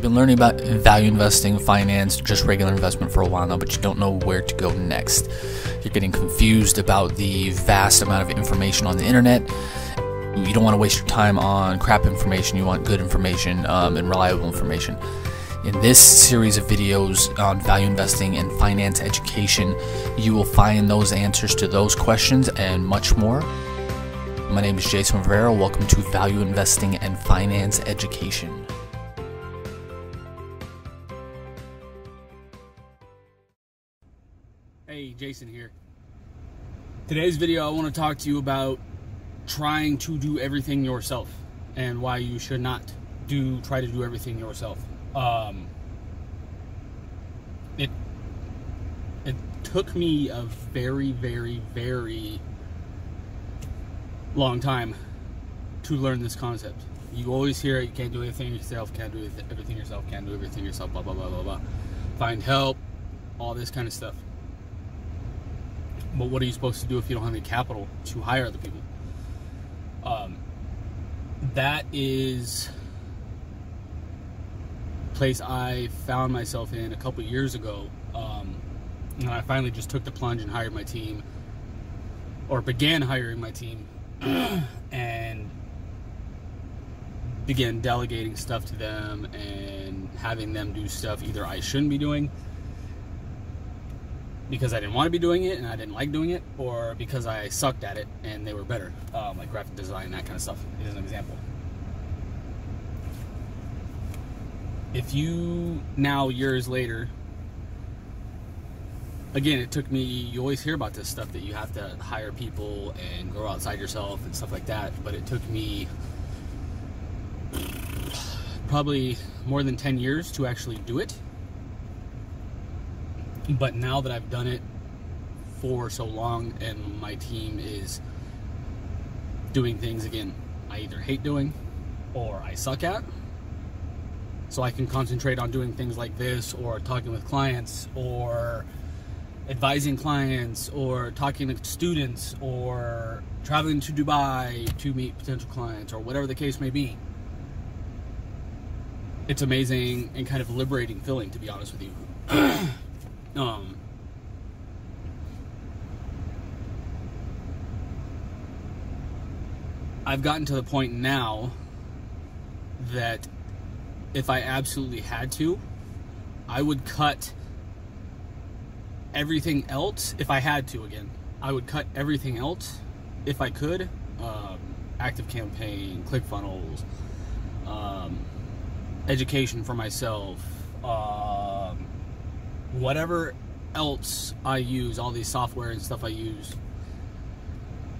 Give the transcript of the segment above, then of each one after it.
You've been learning about value investing, finance, just regular investment for a while now, but you don't know where to go next. You're getting confused about the vast amount of information on the internet. You don't want to waste your time on crap information. You want good information um, and reliable information. In this series of videos on value investing and finance education, you will find those answers to those questions and much more. My name is Jason Rivera. Welcome to Value Investing and Finance Education. Jason here. Today's video, I want to talk to you about trying to do everything yourself and why you should not do try to do everything yourself. Um, it it took me a very, very, very long time to learn this concept. You always hear it, you can't do anything yourself, can't do everything yourself, can't do everything yourself, blah blah blah blah blah. Find help, all this kind of stuff. But what are you supposed to do if you don't have any capital to hire other people? Um, that is place I found myself in a couple years ago. Um, and I finally just took the plunge and hired my team, or began hiring my team, and began delegating stuff to them and having them do stuff either I shouldn't be doing because I didn't want to be doing it and I didn't like doing it, or because I sucked at it and they were better, um, like graphic design, and that kind of stuff, is an example. If you now, years later, again, it took me, you always hear about this stuff that you have to hire people and grow outside yourself and stuff like that, but it took me probably more than 10 years to actually do it but now that I've done it for so long and my team is doing things again I either hate doing or I suck at, so I can concentrate on doing things like this or talking with clients or advising clients or talking to students or traveling to Dubai to meet potential clients or whatever the case may be. It's amazing and kind of liberating feeling to be honest with you. Um, I've gotten to the point now that if I absolutely had to, I would cut everything else if I had to again. I would cut everything else if I could. Um, ActiveCampaign, ClickFunnels, um, education for myself, um, whatever else I use, all these software and stuff I use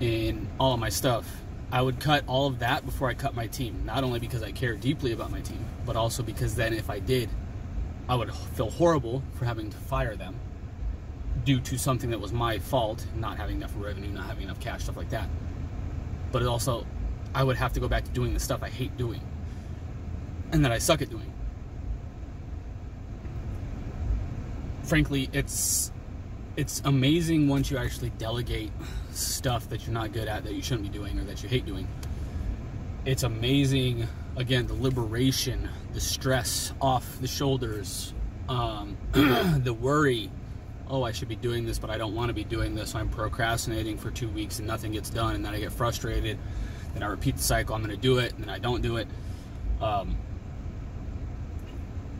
in all of my stuff, I would cut all of that before I cut my team. Not only because I care deeply about my team, but also because then if I did, I would feel horrible for having to fire them due to something that was my fault, not having enough revenue, not having enough cash, stuff like that. But it also, I would have to go back to doing the stuff I hate doing and that I suck at doing. Frankly, it's it's amazing once you actually delegate stuff that you're not good at, that you shouldn't be doing, or that you hate doing. It's amazing, again, the liberation, the stress off the shoulders, um, the worry. Oh, I should be doing this, but I don't want to be doing this. I'm procrastinating for two weeks and nothing gets done, and then I get frustrated. Then I repeat the cycle. I'm going to do it, and then I don't do it. Um,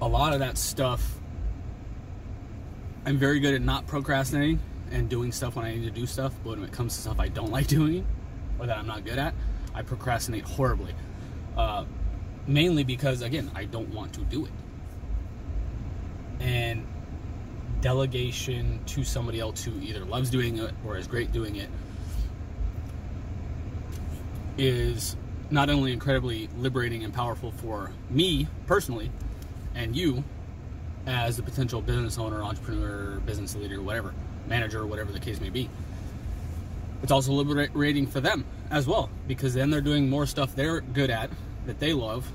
a lot of that stuff I'm very good at not procrastinating and doing stuff when I need to do stuff, but when it comes to stuff I don't like doing or that I'm not good at, I procrastinate horribly. Uh, mainly because, again, I don't want to do it. And delegation to somebody else who either loves doing it or is great doing it is not only incredibly liberating and powerful for me personally and you as a potential business owner, entrepreneur, business leader, whatever, manager, whatever the case may be. It's also liberating for them as well because then they're doing more stuff they're good at that they love.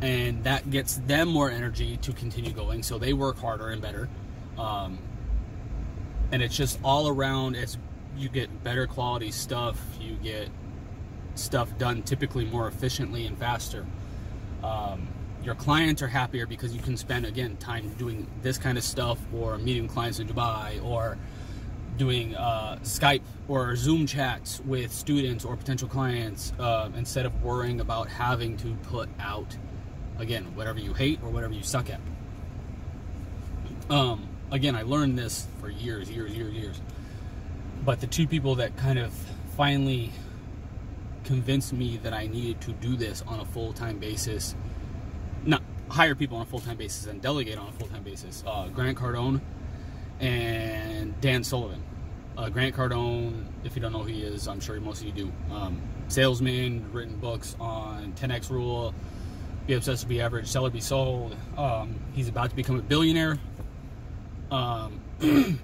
And that gets them more energy to continue going. So they work harder and better. Um, and it's just all around, it's you get better quality stuff, you get stuff done typically more efficiently and faster. Um, your clients are happier because you can spend again time doing this kind of stuff or meeting clients in dubai or doing uh, skype or zoom chats with students or potential clients uh, instead of worrying about having to put out again whatever you hate or whatever you suck at. Um, again i learned this for years years years years. But the two people that kind of finally convinced me that i needed to do this on a full-time basis not hire people on a full-time basis and delegate on a full-time basis. Uh, Grant Cardone and Dan Sullivan. Uh, Grant Cardone, if you don't know who he is, I'm sure most of you do. Um, salesman, written books on 10x rule, be obsessed, to be average, seller, be sold. Um, he's about to become a billionaire. Um,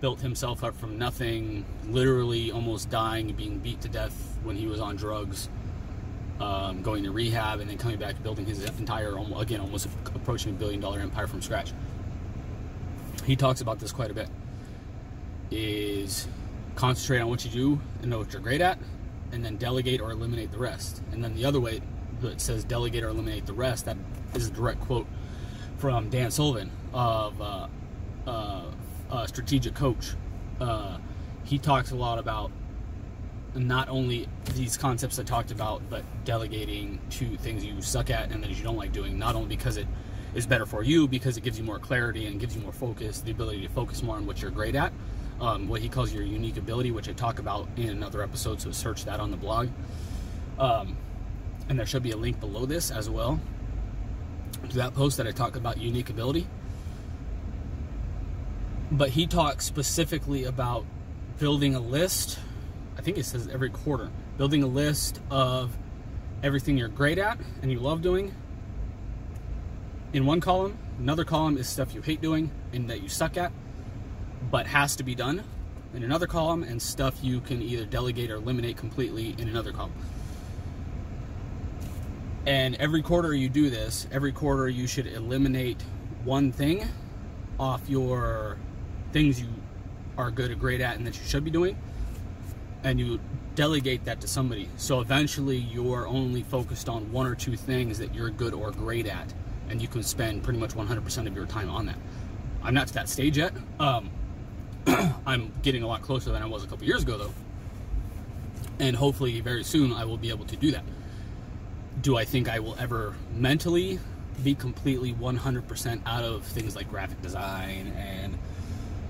built himself up from nothing, literally almost dying, being beat to death when he was on drugs um, going to rehab, and then coming back to building his entire, again, almost approaching a billion dollar empire from scratch. He talks about this quite a bit. Is concentrate on what you do and know what you're great at, and then delegate or eliminate the rest. And then the other way that says delegate or eliminate the rest, that is a direct quote from Dan Sullivan of uh, uh, strategic coach. Uh, he talks a lot about not only these concepts I talked about, but delegating to things you suck at and things you don't like doing, not only because it is better for you, because it gives you more clarity and gives you more focus, the ability to focus more on what you're great at, um, what he calls your unique ability, which I talk about in another episode, so search that on the blog. Um, and there should be a link below this as well to that post that I talk about unique ability. But he talks specifically about building a list I think it says every quarter, building a list of everything you're great at and you love doing in one column. Another column is stuff you hate doing and that you suck at, but has to be done in another column, and stuff you can either delegate or eliminate completely in another column. And every quarter you do this, every quarter you should eliminate one thing off your things you are good or great at and that you should be doing and you delegate that to somebody. So eventually you're only focused on one or two things that you're good or great at, and you can spend pretty much 100% of your time on that. I'm not to that stage yet. Um, I'm getting a lot closer than I was a couple years ago, though. And hopefully, very soon, I will be able to do that. Do I think I will ever mentally be completely 100% out of things like graphic design and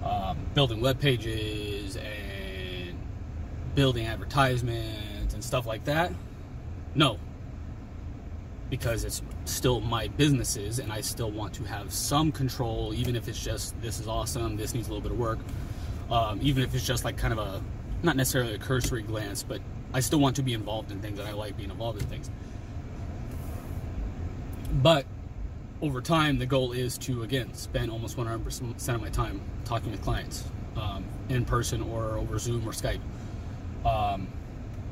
um, building web pages and building advertisements and stuff like that? No. Because it's still my businesses and I still want to have some control, even if it's just this is awesome, this needs a little bit of work. Um, even if it's just like kind of a, not necessarily a cursory glance, but I still want to be involved in things and I like being involved in things. But over time, the goal is to, again, spend almost 100% of my time talking with clients um, in person or over Zoom or Skype um,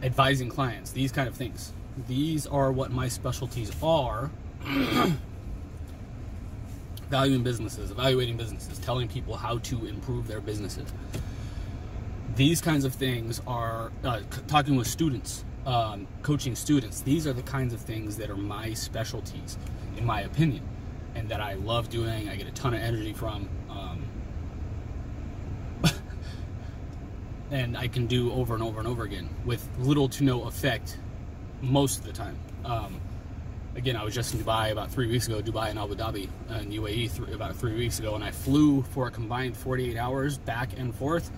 advising clients, these kind of things. These are what my specialties are. Valuing businesses, evaluating businesses, telling people how to improve their businesses. These kinds of things are uh, talking with students, um, coaching students. These are the kinds of things that are my specialties, in my opinion, and that I love doing. I get a ton of energy from. And I can do over and over and over again with little to no effect most of the time. Um, again, I was just in Dubai about three weeks ago, Dubai and Abu Dhabi and UAE about three weeks ago, and I flew for a combined 48 hours back and forth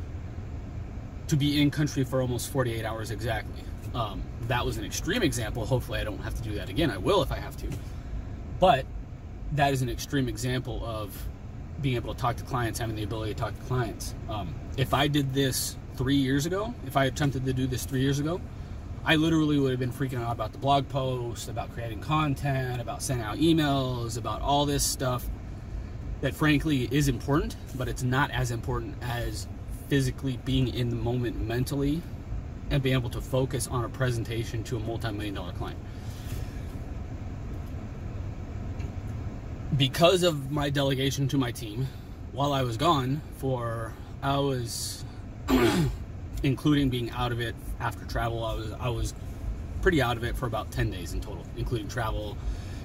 to be in country for almost 48 hours exactly. Um, that was an extreme example. Hopefully, I don't have to do that again. I will if I have to. But that is an extreme example of being able to talk to clients, having the ability to talk to clients. Um, if I did this three years ago, if I attempted to do this three years ago, I literally would have been freaking out about the blog post, about creating content, about sending out emails, about all this stuff that frankly is important, but it's not as important as physically being in the moment mentally and being able to focus on a presentation to a multi million dollar client. Because of my delegation to my team, while I was gone for, I was including being out of it after travel. I was I was pretty out of it for about ten days in total, including travel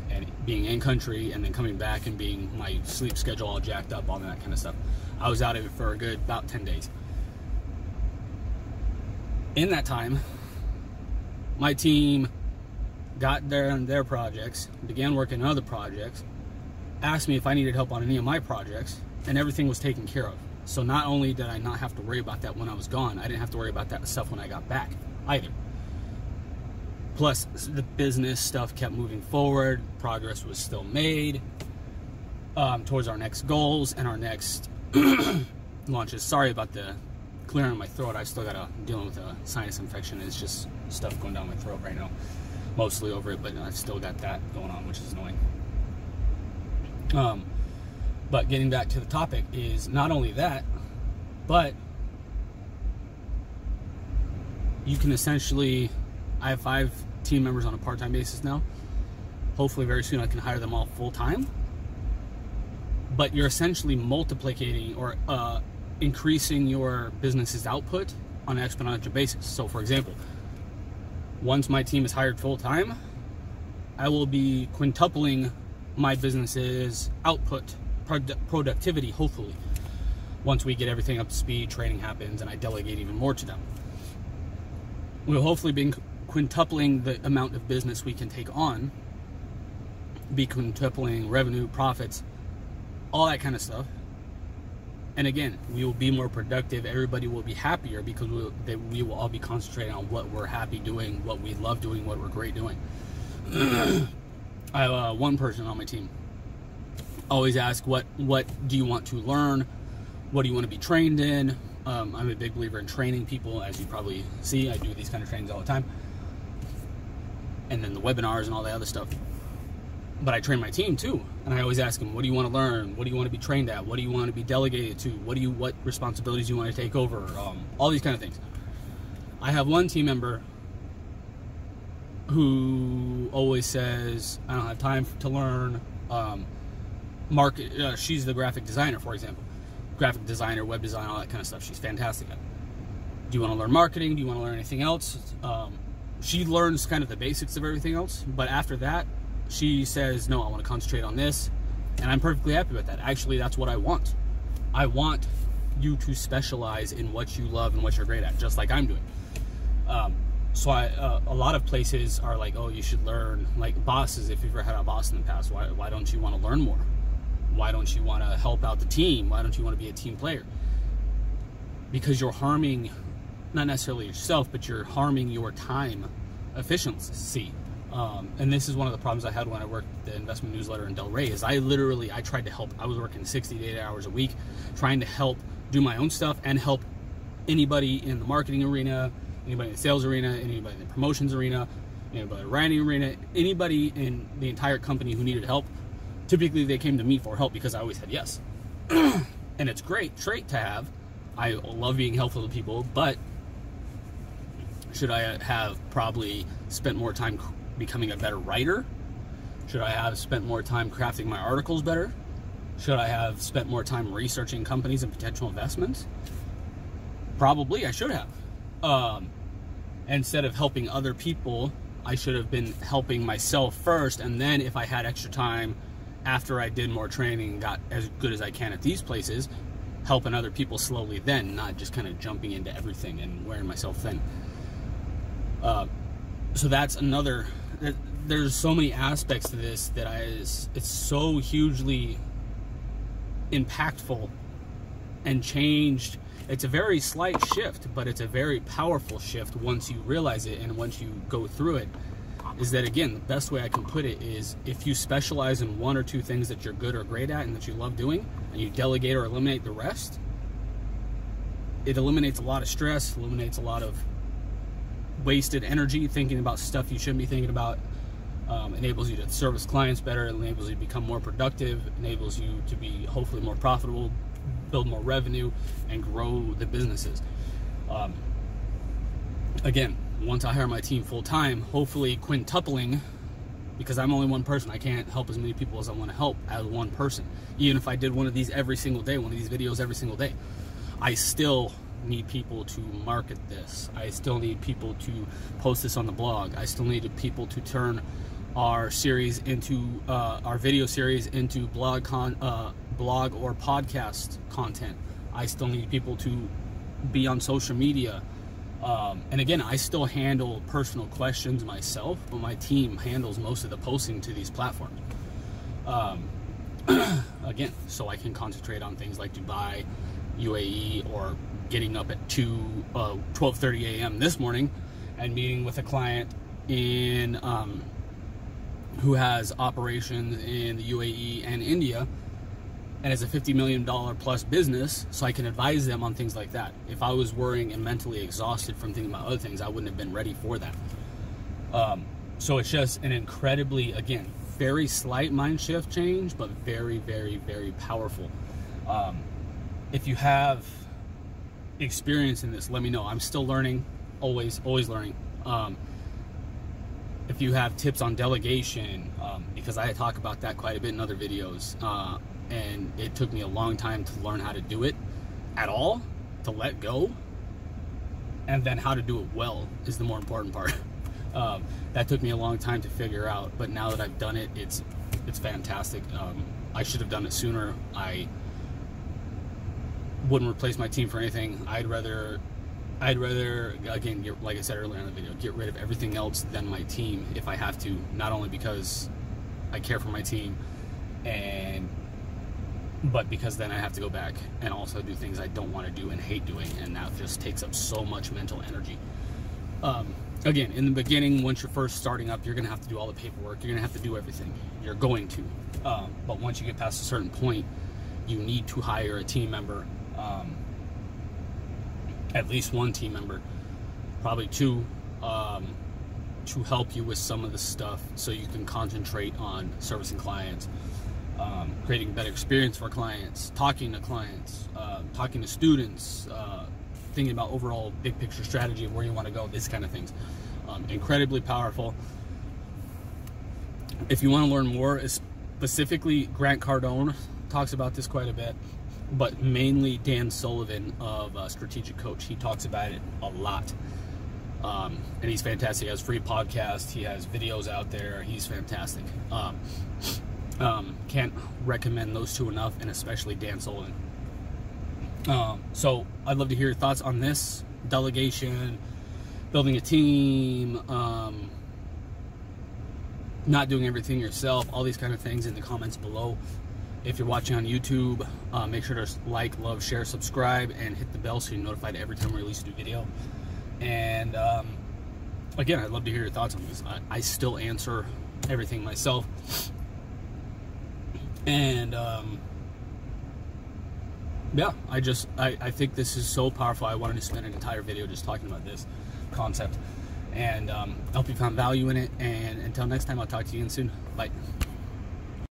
and being in country and then coming back and being my sleep schedule all jacked up, all that kind of stuff. I was out of it for a good about 10 days. In that time, my team got there on their projects, began working on other projects, asked me if I needed help on any of my projects, and everything was taken care of. So not only did I not have to worry about that when I was gone, I didn't have to worry about that stuff when I got back either. Plus, the business stuff kept moving forward, progress was still made um, towards our next goals and our next launches. Sorry about the clearing my throat. I still got to dealing with a sinus infection. It's just stuff going down my throat right now. Mostly over it, but I've still got that going on, which is annoying. Um, but getting back to the topic is not only that, but you can essentially. I have five team members on a part-time basis now. Hopefully, very soon I can hire them all full time. But you're essentially multiplicating or uh, increasing your business's output on an exponential basis. So, for example, once my team is hired full time, I will be quintupling my business's output, productivity, hopefully, once we get everything up to speed, training happens, and I delegate even more to them. We'll hopefully be quintupling the amount of business we can take on, be quintupling revenue, profits, all that kind of stuff. And again, we will be more productive. Everybody will be happier because we will, they, we will all be concentrating on what we're happy doing, what we love doing, what we're great doing. I have uh, one person on my team. Always ask, what what do you want to learn? What do you want to be trained in? Um, I'm a big believer in training people, as you probably see. I do these kind of trainings all the time and then the webinars and all the other stuff. But I train my team too, and I always ask them, "What do you want to learn? What do you want to be trained at? What do you want to be delegated to? What do you what responsibilities do you want to take over? Um, all these kind of things." I have one team member who always says, "I don't have time to learn." Um, market. Uh, she's the graphic designer, for example, graphic designer, web design, all that kind of stuff. She's fantastic at. Do you want to learn marketing? Do you want to learn anything else? Um, she learns kind of the basics of everything else, but after that, she says, "No, I want to concentrate on this," and I'm perfectly happy with that. Actually, that's what I want. I want you to specialize in what you love and what you're great at, just like I'm doing. Um, so I, uh, a lot of places are like, "Oh, you should learn." Like bosses, if you've ever had a boss in the past, why why don't you want to learn more? Why don't you want to help out the team? Why don't you want to be a team player? Because you're harming not necessarily yourself, but you're harming your time efficiency. Um, and this is one of the problems I had when I worked the investment newsletter in Delray is I literally I tried to help. I was working 60 to 80 hours a week, trying to help do my own stuff and help anybody in the marketing arena, anybody in the sales arena, anybody in the promotions arena, anybody in the writing arena, anybody in the entire company who needed help. Typically, they came to me for help because I always said yes, and it's great trait to have. I love being helpful to people, but should I have probably spent more time becoming a better writer? Should I have spent more time crafting my articles better? Should I have spent more time researching companies and potential investments? Probably I should have. Um, instead of helping other people, I should have been helping myself first, and then if I had extra time after I did more training and got as good as I can at these places, helping other people slowly then, not just kind of jumping into everything and wearing myself thin. Uh, so that's another. There's so many aspects to this that I it's so hugely impactful and changed. It's a very slight shift, but it's a very powerful shift once you realize it and once you go through it. Is that again, the best way I can put it is if you specialize in one or two things that you're good or great at and that you love doing, and you delegate or eliminate the rest, it eliminates a lot of stress, eliminates a lot of wasted energy thinking about stuff you shouldn't be thinking about. Um, enables you to service clients better, enables you to become more productive, enables you to be hopefully more profitable, build more revenue, and grow the businesses. Um, again, once I hire my team full time, hopefully quintupling, because I'm only one person, I can't help as many people as I want to help as one person. Even if I did one of these every single day, one of these videos every single day, I still need people to market this. I still need people to post this on the blog. I still need people to turn our series into uh, our video series into blog con uh, blog or podcast content. I still need people to be on social media. Um, and again, I still handle personal questions myself, but my team handles most of the posting to these platforms. Um, again, so I can concentrate on things like Dubai, UAE, or getting up at 2, uh, 12.30 a.m. this morning and meeting with a client in um, who has operations in the UAE and India and is a $50 million plus business, so I can advise them on things like that. If I was worrying and mentally exhausted from thinking about other things, I wouldn't have been ready for that. Um, so it's just an incredibly, again, very slight mind shift change, but very, very, very powerful. Um, if you have experience in this, let me know. I'm still learning, always, always learning. Um, if you have tips on delegation, um, because I talk about that quite a bit in other videos, uh, and it took me a long time to learn how to do it at all, to let go, and then how to do it well is the more important part. um, that took me a long time to figure out, but now that I've done it, it's it's fantastic. Um, I should have done it sooner. I wouldn't replace my team for anything. I'd rather I'd rather, again, get, like I said earlier in the video, get rid of everything else than my team if I have to. Not only because I care for my team, and but because then I have to go back and also do things I don't want to do and hate doing, and that just takes up so much mental energy. Um, again, in the beginning, once you're first starting up, you're going to have to do all the paperwork. You're going to have to do everything. You're going to. Um, but once you get past a certain point, you need to hire a team member. Um, at least one team member, probably two, um, to help you with some of the stuff so you can concentrate on servicing clients, um, creating a better experience for clients, talking to clients, uh, talking to students, uh, thinking about overall big picture strategy of where you want to go, this kind of things. Um, incredibly powerful. If you want to learn more, specifically Grant Cardone talks about this quite a bit but mainly Dan Sullivan of uh, Strategic Coach. He talks about it a lot. Um, and he's fantastic. He has free podcasts. He has videos out there. He's fantastic. Um, um, can't recommend those two enough, and especially Dan Sullivan. Um, so I'd love to hear your thoughts on this delegation, building a team, um, not doing everything yourself, all these kind of things in the comments below. If you're watching on YouTube, uh, make sure to like, love, share, subscribe, and hit the bell so you're notified every time we release a new video. And um, again, I'd love to hear your thoughts on this. I, I still answer everything myself. And um, yeah, I just I, I think this is so powerful. I wanted to spend an entire video just talking about this concept. And um, I hope you found value in it. And until next time, I'll talk to you again soon. Bye.